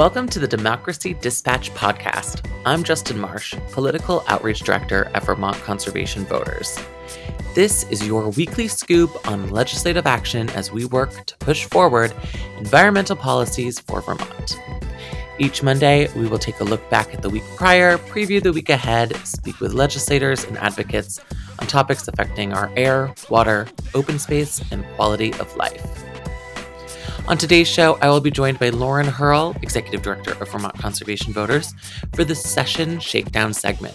Welcome to the Democracy Dispatch podcast. I'm Justin Marsh, Political Outreach Director at Vermont Conservation Voters. This is your weekly scoop on legislative action as we work to push forward environmental policies for Vermont. Each Monday, we will take a look back at the week prior, preview the week ahead, speak with legislators and advocates on topics affecting our air, water, open space, and quality of life. On today's show, I will be joined by Lauren Hierl, Executive Director of Vermont Conservation Voters, for the Session Shakedown segment.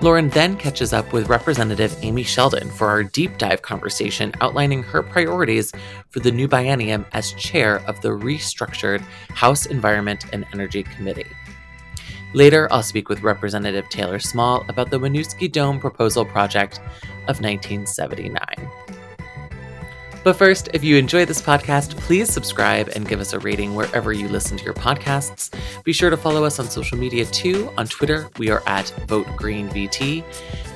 Lauren then catches up with Representative Amy Sheldon for our deep dive conversation outlining her priorities for the new biennium as chair of the restructured House Environment and Energy Committee. Later, I'll speak with Representative Taylor Small about the Winooski Dome proposal project of 1979. But first, if you enjoy this podcast, please subscribe and give us a rating wherever you listen to your podcasts. Be sure to follow us on social media too. On Twitter, we are at VoteGreenVT,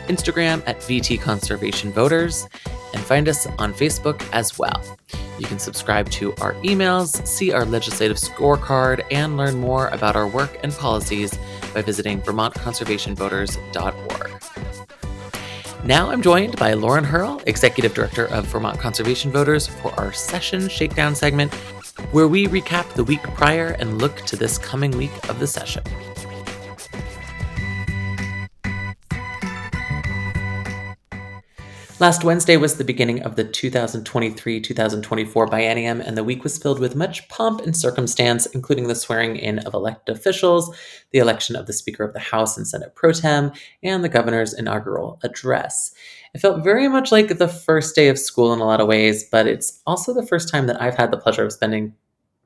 Instagram at VT Conservation Voters, and find us on Facebook as well. You can subscribe to our emails, see our legislative scorecard, and learn more about our work and policies by visiting VermontConservationVoters.org. Now I'm joined by Lauren Hierl, Executive Director of Vermont Conservation Voters, for our Session Shakedown segment, where we recap the week prior and look to this coming week of the session. Last Wednesday was the beginning of the 2023 2024 biennium, and the week was filled with much pomp and circumstance, including the swearing in of elected officials, the election of the Speaker of the House and Senate pro tem, and the governor's inaugural address. It felt very much like the first day of school in a lot of ways, but it's also the first time that I've had the pleasure of spending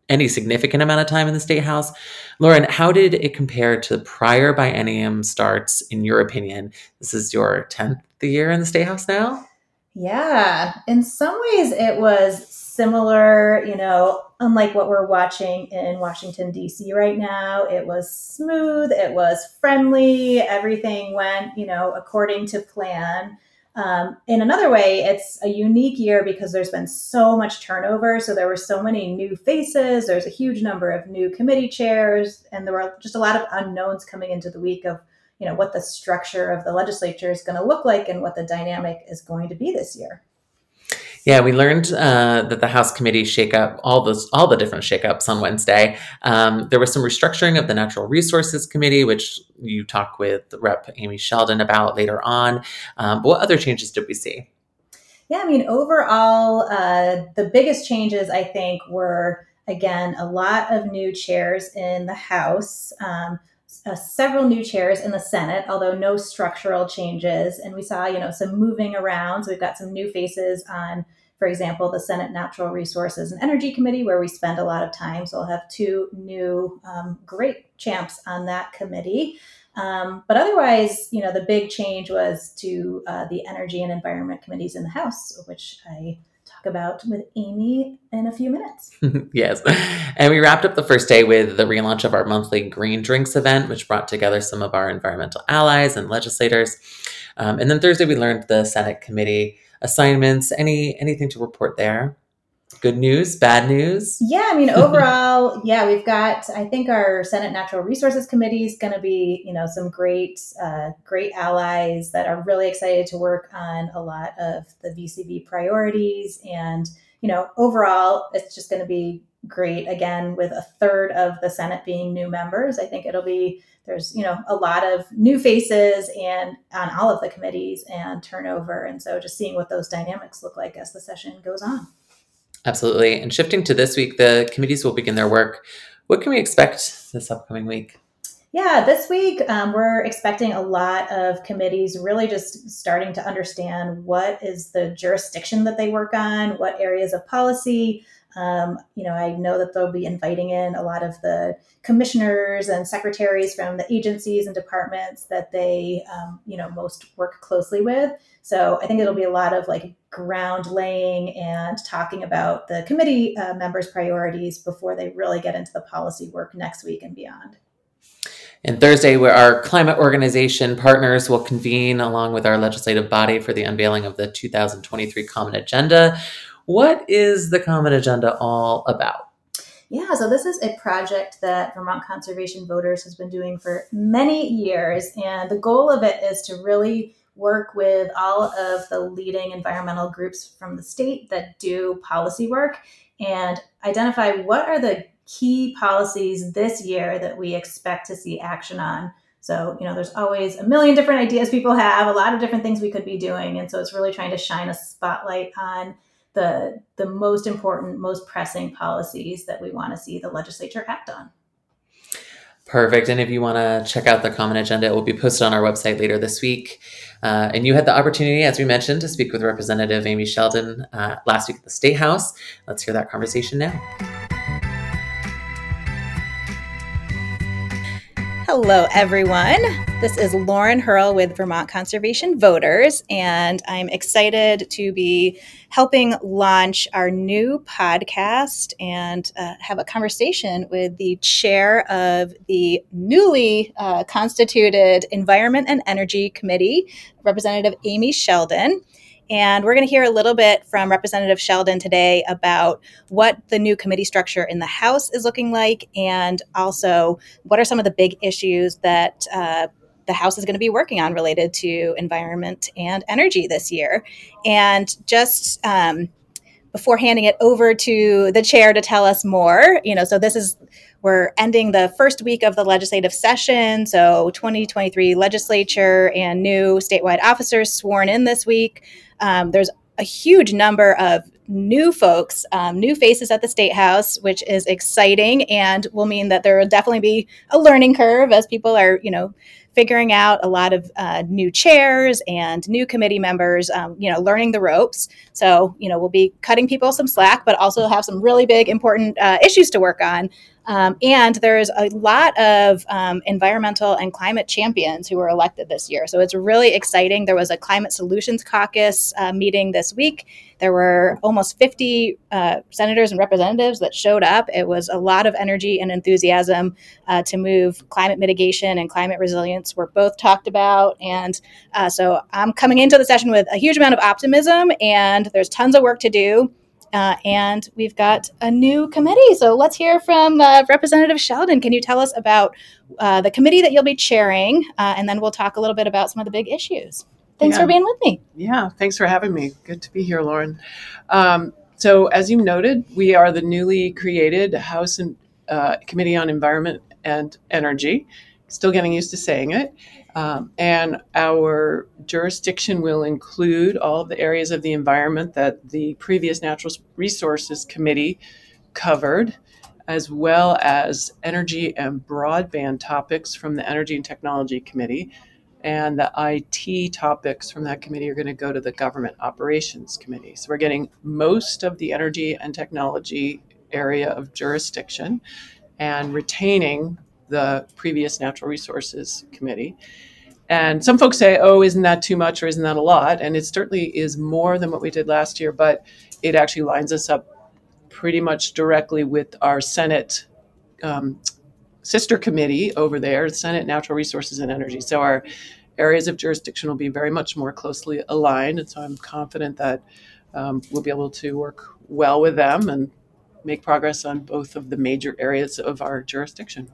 any significant amount of time in the state house. Lauren, how did it compare to prior biennium starts, in your opinion? This is your 10th year in the state house now? Yeah, in some ways it was similar, you know, unlike what we're watching in Washington, D.C. right now. It was smooth, it was friendly, everything went, you know, according to plan. Um, in another way, it's a unique year because there's been so much turnover. So there were so many new faces. There's a huge number of new committee chairs, and there were just a lot of unknowns coming into the week of, you know, what the structure of the legislature is going to look like and what the dynamic is going to be this year. Yeah, we learned uh, that the House committee shake up all those all the different shakeups on Wednesday. Um, there was some restructuring of the Natural Resources Committee, which you talk with Rep. Amy Sheldon about later on. Um, but what other changes did we see? Yeah, I mean, overall, uh, the biggest changes I think were again a lot of new chairs in the House. Um, uh, several new chairs in the Senate, although no structural changes. And we saw, you know, some moving around. So we've got some new faces on for example, the Senate Natural Resources and Energy Committee, where we spend a lot of time. So we'll have two new um, great champs on that committee. Um, but otherwise, you know, the big change was to uh, the Energy and Environment committees in the House, which I talk about with Amy in a few minutes. yes. And we wrapped up the first day with the relaunch of our monthly Green Drinks event, which brought together some of our environmental allies and legislators. Um, and then Thursday, we learned the Senate committee assignments. Any anything to report there? Good news, bad news? Yeah, I mean overall, yeah, we've got. I think our Senate Natural Resources Committee is going to be, you know, some great, uh, great allies that are really excited to work on a lot of the VCV priorities, and you know, overall, it's just going to be great. Again, with a third of the Senate being new members, I think it'll be there's you know a lot of new faces and on all of the committees and turnover and so just seeing what those dynamics look like as the session goes on absolutely. And shifting to this week the committees will begin their work. What can we expect this upcoming week? Yeah, this week um, we're expecting a lot of committees really just starting to understand what is the jurisdiction that they work on, what areas of policy, um, you know, I know that they'll be inviting in a lot of the commissioners and secretaries from the agencies and departments that they, um, you know, most work closely with. So I think it'll be a lot of like ground laying and talking about the committee uh, members' priorities before they really get into the policy work next week and beyond. And Thursday, where our climate organization partners will convene along with our legislative body for the unveiling of the 2023 Common Agenda, what is the Common Agenda all about? Yeah, so this is a project that Vermont Conservation Voters has been doing for many years. And the goal of it is to really work with all of the leading environmental groups from the state that do policy work and identify what are the key policies this year that we expect to see action on. So, you know, there's always a million different ideas people have, a lot of different things we could be doing. And so it's really trying to shine a spotlight on the the most important, most pressing policies that we want to see the legislature act on. Perfect. And if you want to check out the common agenda, it will be posted on our website later this week. Uh, and you had the opportunity, as we mentioned, to speak with Representative Amy Sheldon uh, last week at the State House. Let's hear that conversation now. Hello, everyone. This is Lauren Hierl with Vermont Conservation Voters, and I'm excited to be helping launch our new podcast and uh, have a conversation with the chair of the newly uh, constituted Environment and Energy Committee, Representative Amy Sheldon. And we're going to hear a little bit from Representative Sheldon today about what the new committee structure in the House is looking like, and also what are some of the big issues that uh, the House is going to be working on related to environment and energy this year. And just um, before handing it over to the chair to tell us more, you know, so this is we're ending the first week of the legislative session. So 2023 legislature and new statewide officers sworn in this week. Um, there's a huge number of new folks, um, new faces at the State House, which is exciting and will mean that there will definitely be a learning curve as people are, you know, figuring out a lot of uh, new chairs and new committee members, um, you know, learning the ropes. So, you know, we'll be cutting people some slack, but also have some really big, important uh, issues to work on. Um, and there's a lot of um, environmental and climate champions who were elected this year. So it's really exciting. There was a Climate Solutions Caucus uh, meeting this week. There were almost 50 uh, senators and representatives that showed up. It was a lot of energy and enthusiasm uh, to move climate mitigation and climate resilience, were both talked about. And uh, so I'm coming into the session with a huge amount of optimism, and there's tons of work to do. Uh, and we've got a new committee. So let's hear from uh, Representative Sheldon. Can you tell us about uh, the committee that you'll be chairing? Uh, and then we'll talk a little bit about some of the big issues. Thanks yeah. for being with me. Yeah, thanks for having me. Good to be here, Lauren. Um, so, as you noted, we are the newly created House and uh, Committee on Environment and Energy. Still getting used to saying it. Um, and our jurisdiction will include all of the areas of the environment that the previous Natural Resources Committee covered, as well as energy and broadband topics from the Energy and Technology Committee. And the IT topics from that committee are going to go to the Government Operations Committee. So we're getting most of the energy and technology area of jurisdiction and retaining the previous Natural Resources Committee. And some folks say, oh, isn't that too much or isn't that a lot? And it certainly is more than what we did last year, but it actually lines us up pretty much directly with our Senate um, sister committee over there, Senate Natural Resources and Energy. So our areas of jurisdiction will be very much more closely aligned. And so I'm confident that um, we'll be able to work well with them and make progress on both of the major areas of our jurisdiction.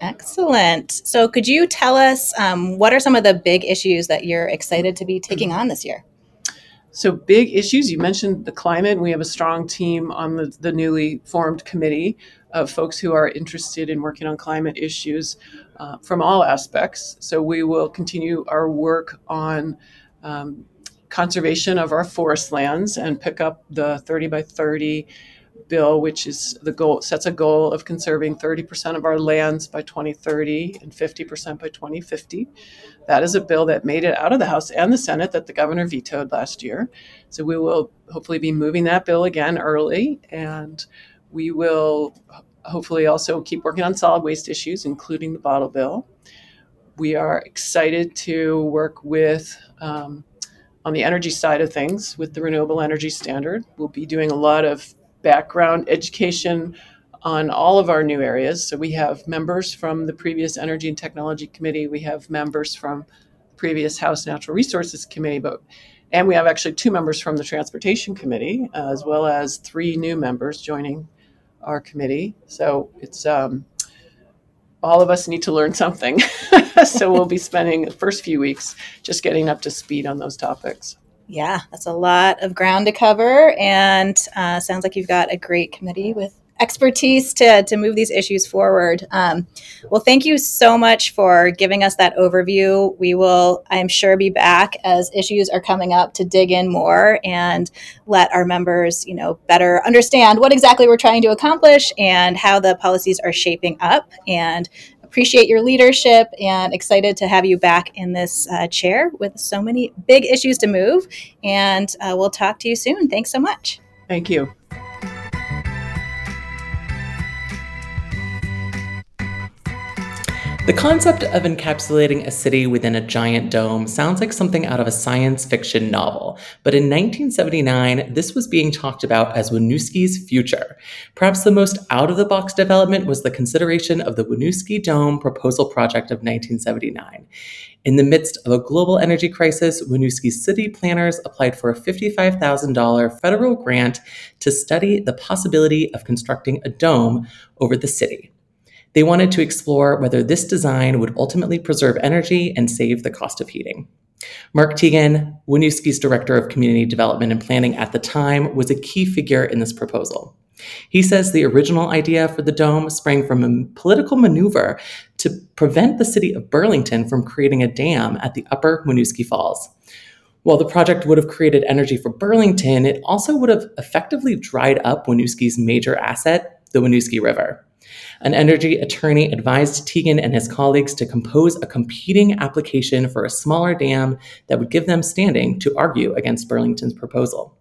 Excellent. So, could you tell us um, what are some of the big issues that you're excited to be taking on this year? So, big issues. You mentioned the climate. We have a strong team on the, the newly formed committee of folks who are interested in working on climate issues uh, from all aspects. So, we will continue our work on um, conservation of our forest lands and pick up the 30 by 30 bill, which is the goal sets a goal of conserving 30% of our lands by 2030 and 50% by 2050. That is a bill that made it out of the House and the Senate that the governor vetoed last year. So we will hopefully be moving that bill again early, and we will hopefully also keep working on solid waste issues, including the bottle bill. We are excited to work with. Um, on the energy side of things, with the renewable energy standard, we'll be doing a lot of background education on all of our new areas. So we have members from the previous Energy and Technology Committee, we have members from previous House Natural Resources Committee, but and we have actually two members from the Transportation Committee, uh, as well as three new members joining our committee. So it's um, all of us need to learn something. so we'll be spending the first few weeks just getting up to speed on those topics. Yeah, that's a lot of ground to cover, and uh, sounds like you've got a great committee with expertise to, to move these issues forward. Um, well, thank you so much for giving us that overview. We will, I'm sure, be back as issues are coming up to dig in more and let our members, you know, better understand what exactly we're trying to accomplish and how the policies are shaping up. And appreciate your leadership and excited to have you back in this uh, chair with so many big issues to move. And uh, we'll talk to you soon. Thanks so much. Thank you. The concept of encapsulating a city within a giant dome sounds like something out of a science fiction novel, but in 1979, this was being talked about as Winooski's future. Perhaps the most out of the box development was the consideration of the Winooski Dome proposal project of 1979. In the midst of a global energy crisis, Winooski's city planners applied for a $55,000 federal grant to study the possibility of constructing a dome over the city. They wanted to explore whether this design would ultimately preserve energy and save the cost of heating. Mark Teagan, Winooski's director of community development and planning at the time, was a key figure in this proposal. He says the original idea for the dome sprang from a political maneuver to prevent the city of Burlington from creating a dam at the upper Winooski Falls. While the project would have created energy for Burlington, it also would have effectively dried up Winooski's major asset, the Winooski River. An energy attorney advised Teagan and his colleagues to compose a competing application for a smaller dam that would give them standing to argue against Burlington's proposal.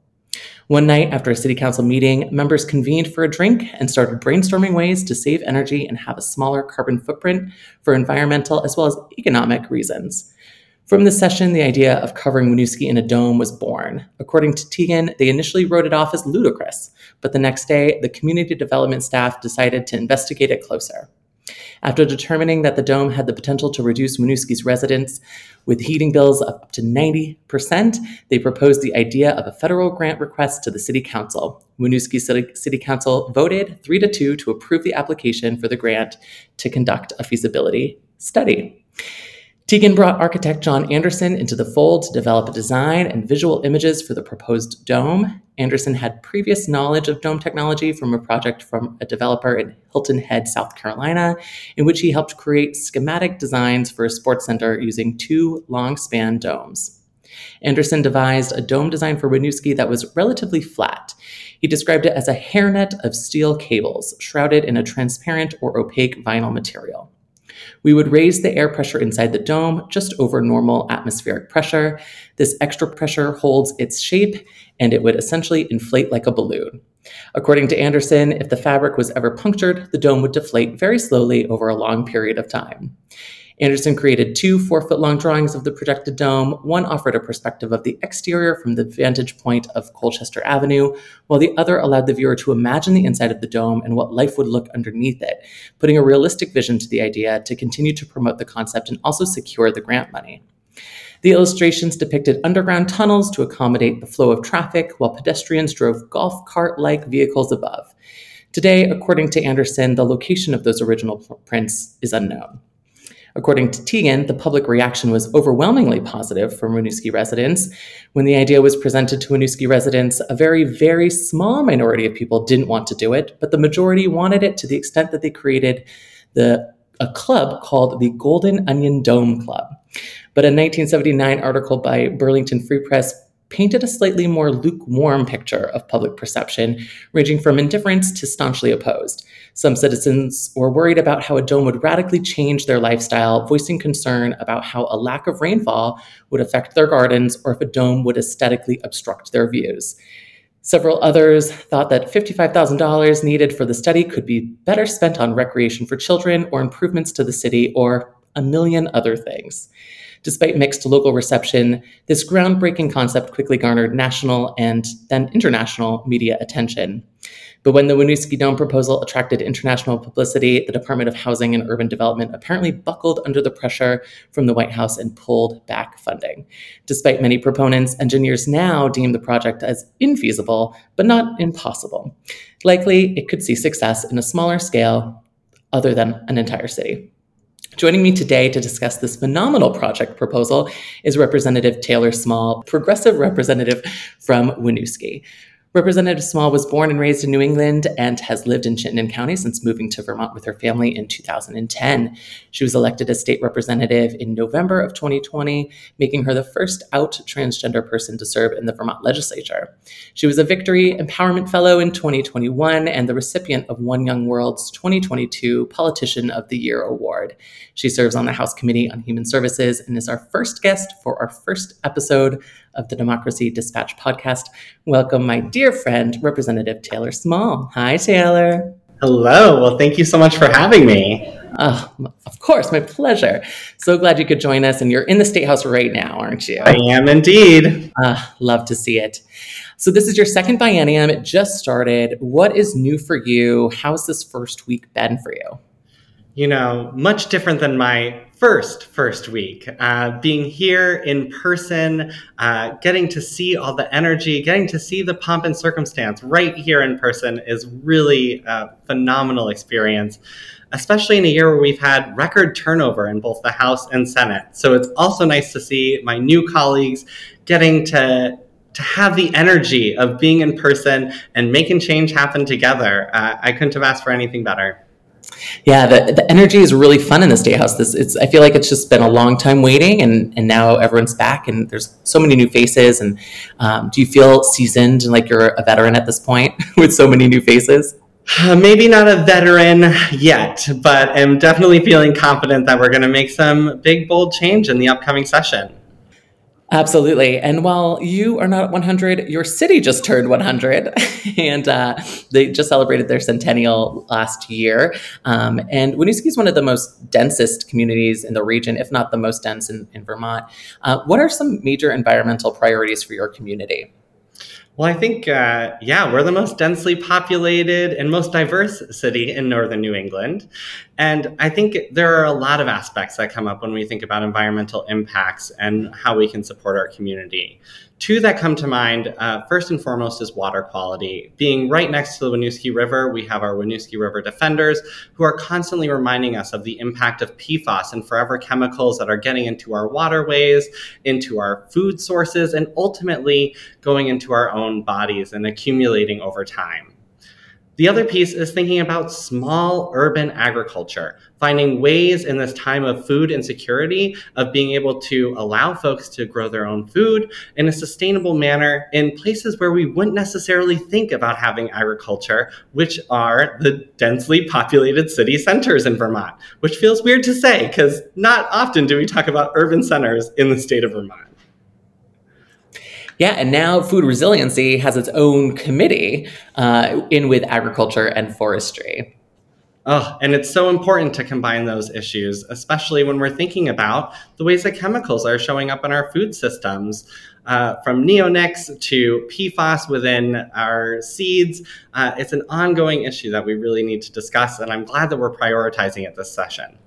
One night after a city council meeting, members convened for a drink and started brainstorming ways to save energy and have a smaller carbon footprint for environmental as well as economic reasons. From the session, the idea of covering Winooski in a dome was born. According to Teagan, they initially wrote it off as ludicrous, but the next day, the community development staff decided to investigate it closer. After determining that the dome had the potential to reduce Winooski's residents with heating bills up to 90%, they proposed the idea of a federal grant request to the City Council. Winooski City, City Council voted 3 to 2 to approve the application for the grant to conduct a feasibility study. Teagan brought architect John Anderson into the fold to develop a design and visual images for the proposed dome. Anderson had previous knowledge of dome technology from a project from a developer in Hilton Head, South Carolina, in which he helped create schematic designs for a sports center using two long span domes. Anderson devised a dome design for Winooski that was relatively flat. He described it as a hairnet of steel cables shrouded in a transparent or opaque vinyl material. We would raise the air pressure inside the dome just over normal atmospheric pressure. This extra pressure holds its shape and it would essentially inflate like a balloon. According to Anderson, if the fabric was ever punctured, the dome would deflate very slowly over a long period of time. Anderson created two four foot long drawings of the projected dome. One offered a perspective of the exterior from the vantage point of Colchester Avenue, while the other allowed the viewer to imagine the inside of the dome and what life would look underneath it, putting a realistic vision to the idea to continue to promote the concept and also secure the grant money. The illustrations depicted underground tunnels to accommodate the flow of traffic, while pedestrians drove golf cart like vehicles above. Today, according to Anderson, the location of those original prints is unknown. According to Teagan, the public reaction was overwhelmingly positive from Winooski residents. When the idea was presented to Winooski residents, a very, very small minority of people didn't want to do it, but the majority wanted it to the extent that they created the a club called the Golden Onion Dome Club. But a 1979 article by Burlington Free Press painted a slightly more lukewarm picture of public perception, ranging from indifference to staunchly opposed. Some citizens were worried about how a dome would radically change their lifestyle, voicing concern about how a lack of rainfall would affect their gardens or if a dome would aesthetically obstruct their views. Several others thought that $55,000 needed for the study could be better spent on recreation for children or improvements to the city or a million other things. Despite mixed local reception, this groundbreaking concept quickly garnered national and then international media attention. But when the Winooski Dome proposal attracted international publicity, the Department of Housing and Urban Development apparently buckled under the pressure from the White House and pulled back funding. Despite many proponents, engineers now deem the project as infeasible, but not impossible. Likely, it could see success in a smaller scale other than an entire city. Joining me today to discuss this phenomenal project proposal is Representative Taylor Small, progressive representative from Winooski. Representative Small was born and raised in New England and has lived in Chittenden County since moving to Vermont with her family in 2010. She was elected as state representative in November of 2020, making her the first out transgender person to serve in the Vermont legislature. She was a Victory Empowerment Fellow in 2021 and the recipient of One Young World's 2022 Politician of the Year Award. She serves on the House Committee on Human Services and is our first guest for our first episode of the Democracy Dispatch podcast. Welcome, my dear friend, Representative Taylor Small. Hi, Taylor. Hello. Well, thank you so much for having me. Oh, of course, my pleasure. So glad you could join us. And you're in the State House right now, aren't you? I am indeed. Uh, love to see it. So, this is your second biennium. It just started. What is new for you? How's this first week been for you? You know, much different than my first first week uh, being here in person uh, getting to see all the energy getting to see the pomp and circumstance right here in person is really a phenomenal experience especially in a year where we've had record turnover in both the house and senate. So it's also nice to see my new colleagues getting to to have the energy of being in person and making change happen together. Uh, i couldn't have asked for anything better yeah, the, the energy is really fun in the State House. This it's I feel like it's just been a long time waiting, and and now everyone's back, and there's so many new faces. And um, do you feel seasoned and like you're a veteran at this point with so many new faces? Uh, maybe not a veteran yet, but I'm definitely feeling confident that we're going to make some big, bold change in the upcoming session. Absolutely. And while you are not 100, your city just turned 100 and uh, they just celebrated their centennial last year. Um, and Winooski is one of the most densest communities in the region, if not the most dense in, in Vermont. Uh, what are some major environmental priorities for your community? Well, I think, uh, yeah, we're the most densely populated and most diverse city in northern New England. And I think there are a lot of aspects that come up when we think about environmental impacts and how we can support our community. Two that come to mind, uh, first and foremost, is water quality. Being right next to the Winooski River, we have our Winooski River Defenders who are constantly reminding us of the impact of PFAS and forever chemicals that are getting into our waterways, into our food sources, and ultimately going into our own bodies and accumulating over time. The other piece is thinking about small urban agriculture, finding ways in this time of food insecurity of being able to allow folks to grow their own food in a sustainable manner in places where we wouldn't necessarily think about having agriculture, which are the densely populated city centers in Vermont, which feels weird to say because not often do we talk about urban centers in the state of Vermont. Yeah, and now food resiliency has its own committee uh, in with agriculture and forestry. Oh, and it's so important to combine those issues, especially when we're thinking about the ways that chemicals are showing up in our food systems. Uh, from neonics to PFAS within our seeds. Uh, it's an ongoing issue that we really need to discuss, and I'm glad that we're prioritizing it this session.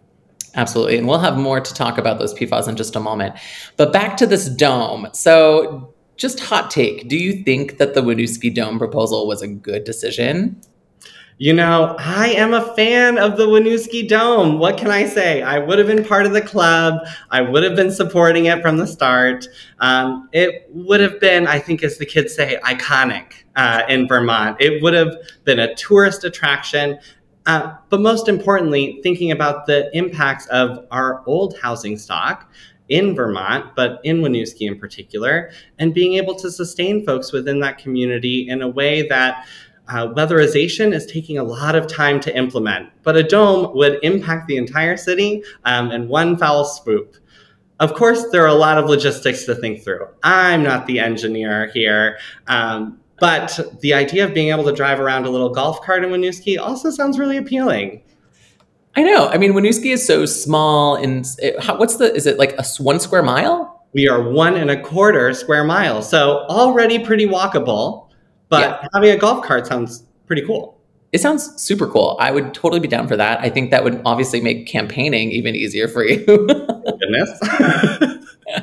Absolutely. And we'll have more to talk about those PFAS in just a moment. But back to this dome. So, just hot take do you think that the Winooski Dome proposal was a good decision? You know, I am a fan of the Winooski Dome. What can I say? I would have been part of the club. I would have been supporting it from the start. Um, it would have been, I think, as the kids say, iconic uh, in Vermont. It would have been a tourist attraction. Uh, but most importantly, thinking about the impacts of our old housing stock in Vermont, but in Winooski in particular, and being able to sustain folks within that community in a way that uh, weatherization is taking a lot of time to implement, but a dome would impact the entire city um, in one foul swoop. Of course, there are a lot of logistics to think through. I'm not the engineer here, um, but the idea of being able to drive around a little golf cart in Winooski also sounds really appealing. I know. I mean, Winooski is so small, and what's the? Is it like a one square mile? We are one and a quarter square miles, so already pretty walkable. But yeah. having a golf cart sounds pretty cool. It sounds super cool. I would totally be down for that. I think that would obviously make campaigning even easier for you. Goodness.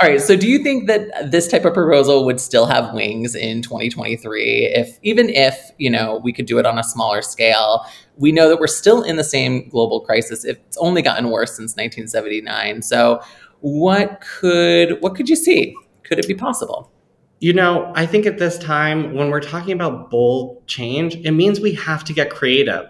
All right. So, do you think that this type of proposal would still have wings in 2023? If even if you know we could do it on a smaller scale, we know that we're still in the same global crisis. It's only gotten worse since 1979. So, what could what could you see? Could it be possible? You know, I think at this time, when we're talking about bold change, it means we have to get creative.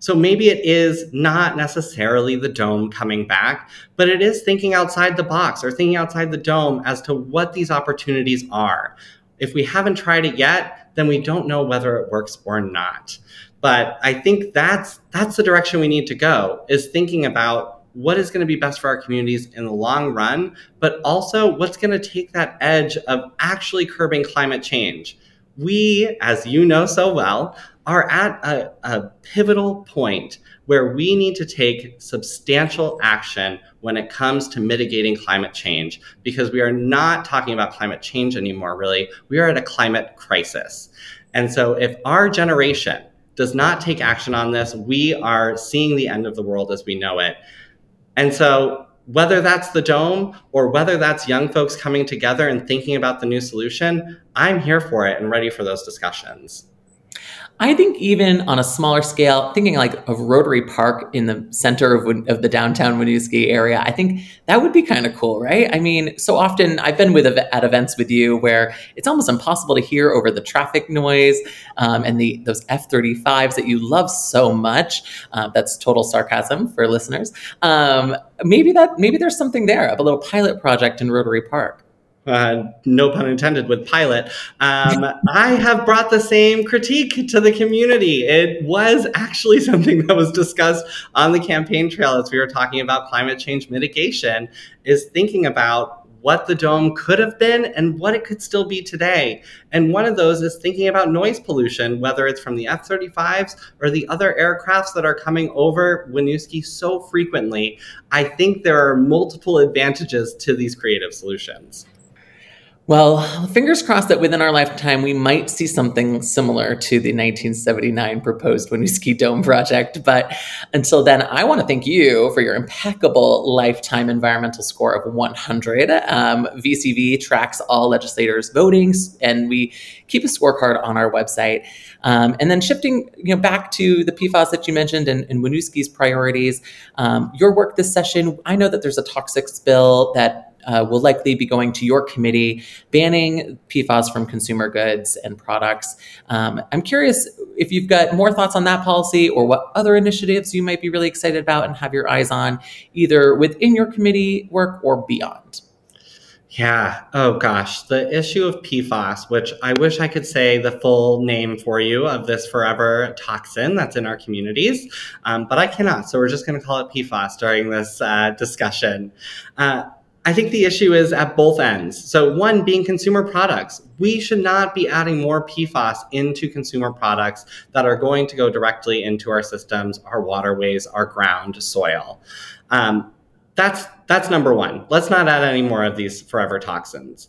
So maybe it is not necessarily the dome coming back, but it is thinking outside the box or thinking outside the dome as to what these opportunities are. If we haven't tried it yet, then we don't know whether it works or not. But I think that's that's the direction we need to go is thinking about what is going to be best for our communities in the long run, but also what's going to take that edge of actually curbing climate change. We, as you know so well, are at a, a, pivotal point where we need to take substantial action when it comes to mitigating climate change because we are not talking about climate change anymore, really. We are at a climate crisis. And so, if our generation does not take action on this, we are seeing the end of the world as we know it. And so, whether that's the dome or whether that's young folks coming together and thinking about the new solution, I'm here for it and ready for those discussions. I think even on a smaller scale, thinking like of Rotary Park in the center of, of the downtown Winooski area, I think that would be kind of cool, right? I mean, so often I've been with at events with you where it's almost impossible to hear over the traffic noise um, and the those F thirty fives that you love so much. Uh, that's total sarcasm for listeners. Um, maybe that maybe there's something there of a little pilot project in Rotary Park uh, no pun intended with pilot um, i have brought the same critique to the community it was actually something that was discussed on the campaign trail as we were talking about climate change mitigation is thinking about what the dome could have been and what it could still be today. And one of those is thinking about noise pollution, whether it's from the F 35s or the other aircrafts that are coming over Winooski so frequently. I think there are multiple advantages to these creative solutions. Well, fingers crossed that within our lifetime we might see something similar to the 1979 proposed Winooski Dome project. But until then, I want to thank you for your impeccable lifetime environmental score of 100. Um, VCV tracks all legislators' voting, and we keep a scorecard on our website. Um, and then shifting you know, back to the PFAS that you mentioned and, and Winooski's priorities, um, your work this session, I know that there's a toxics bill that uh, will likely be going to your committee, banning PFAS from consumer goods and products. Um, I'm curious if you've got more thoughts on that policy or what other initiatives you might be really excited about and have your eyes on, either within your committee work or beyond. Yeah. Oh gosh, the issue of PFAS, which I wish I could say the full name for you of this forever toxin that's in our communities, um, but I cannot. So we're just going to call it PFAS during this uh, discussion. Uh, I think the issue is at both ends. So, one being consumer products. We should not be adding more PFAS into consumer products that are going to go directly into our systems, our waterways, our ground, soil. Um, that's that's number one. Let's not add any more of these forever toxins.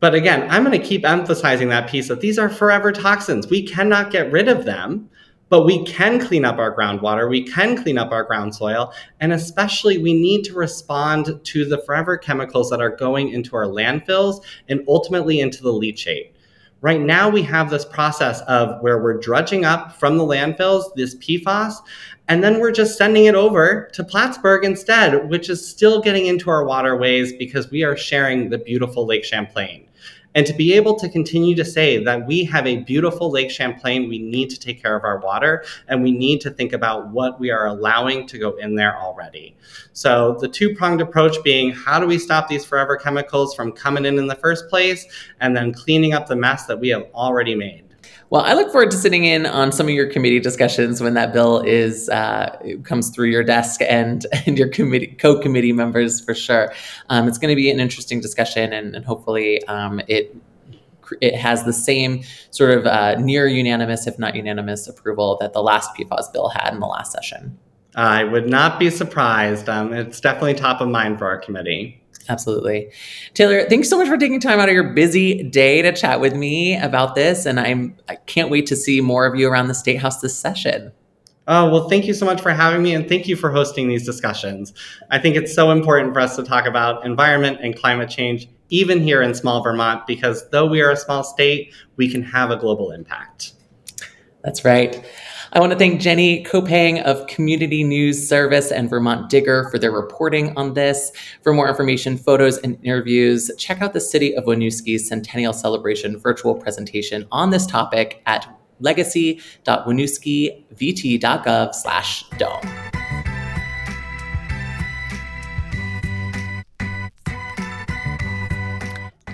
But again, I'm going to keep emphasizing that piece that these are forever toxins. We cannot get rid of them but we can clean up our groundwater, we can clean up our ground soil, and especially we need to respond to the forever chemicals that are going into our landfills and ultimately into the leachate. Right now, we have this process of where we're drudging up from the landfills this PFAS, and then we're just sending it over to Plattsburgh instead, which is still getting into our waterways because we are sharing the beautiful Lake Champlain. And to be able to continue to say that we have a beautiful Lake Champlain, we need to take care of our water and we need to think about what we are allowing to go in there already. So, the two pronged approach being how do we stop these forever chemicals from coming in in the first place, and then cleaning up the mess that we have already made. Well, I look forward to sitting in on some of your committee discussions when that bill is uh, comes through your desk and and your committee co-committee members for sure. Um, it's going to be an interesting discussion, and, and hopefully um, it it has the same sort of uh, near unanimous, if not unanimous, approval that the last PFAS bill had in the last session. I would not be surprised. Um, it's definitely top of mind for our committee. Absolutely. Taylor, thanks so much for taking time out of your busy day to chat with me about this. And I'm I can't wait to see more of you around the State House this session. Oh, well, thank you so much for having me and thank you for hosting these discussions. I think it's so important for us to talk about environment and climate change, even here in small Vermont, because though we are a small state, we can have a global impact. That's right. I want to thank Jenny Kopang of Community News Service and Vermont Digger for their reporting on this. For more information, photos, and interviews, check out the City of Winooski's Centennial Celebration virtual presentation on this topic at legacy.winooskivt.gov slash dome.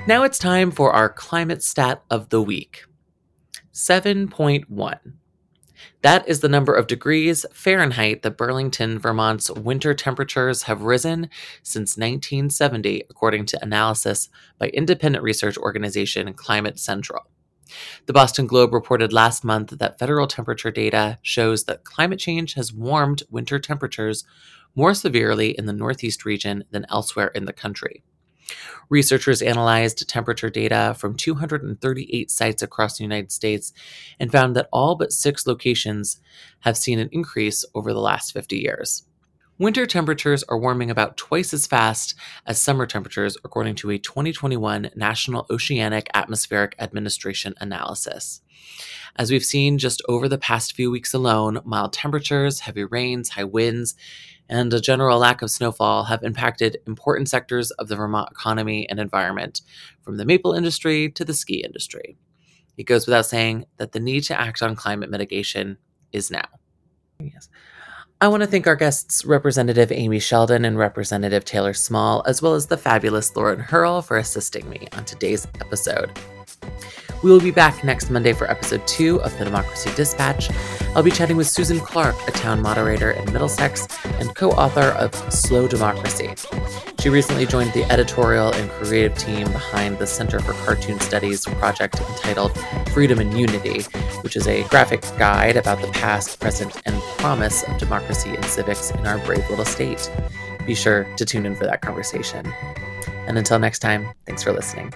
Now it's time for our climate stat of the week. 7.1. That is the number of degrees Fahrenheit that Burlington, Vermont's winter temperatures have risen since 1970, according to analysis by independent research organization Climate Central. The Boston Globe reported last month that federal temperature data shows that climate change has warmed winter temperatures more severely in the Northeast region than elsewhere in the country. Researchers analyzed temperature data from 238 sites across the United States and found that all but six locations have seen an increase over the last 50 years. Winter temperatures are warming about twice as fast as summer temperatures, according to a 2021 National Oceanic Atmospheric Administration analysis. As we've seen just over the past few weeks alone, mild temperatures, heavy rains, high winds, and a general lack of snowfall have impacted important sectors of the Vermont economy and environment, from the maple industry to the ski industry. It goes without saying that the need to act on climate mitigation is now. Yes. I want to thank our guests, Representative Amy Sheldon and Representative Taylor Small, as well as the fabulous Lauren Hierl for assisting me on today's episode. We will be back next Monday for episode two of the Democracy Dispatch. I'll be chatting with Susan Clark, a town moderator in Middlesex and co author of Slow Democracy. She recently joined the editorial and creative team behind the Center for Cartoon Studies project entitled Freedom and Unity, which is a graphic guide about the past, present, and promise of democracy and civics in our brave little state. Be sure to tune in for that conversation. And until next time, thanks for listening.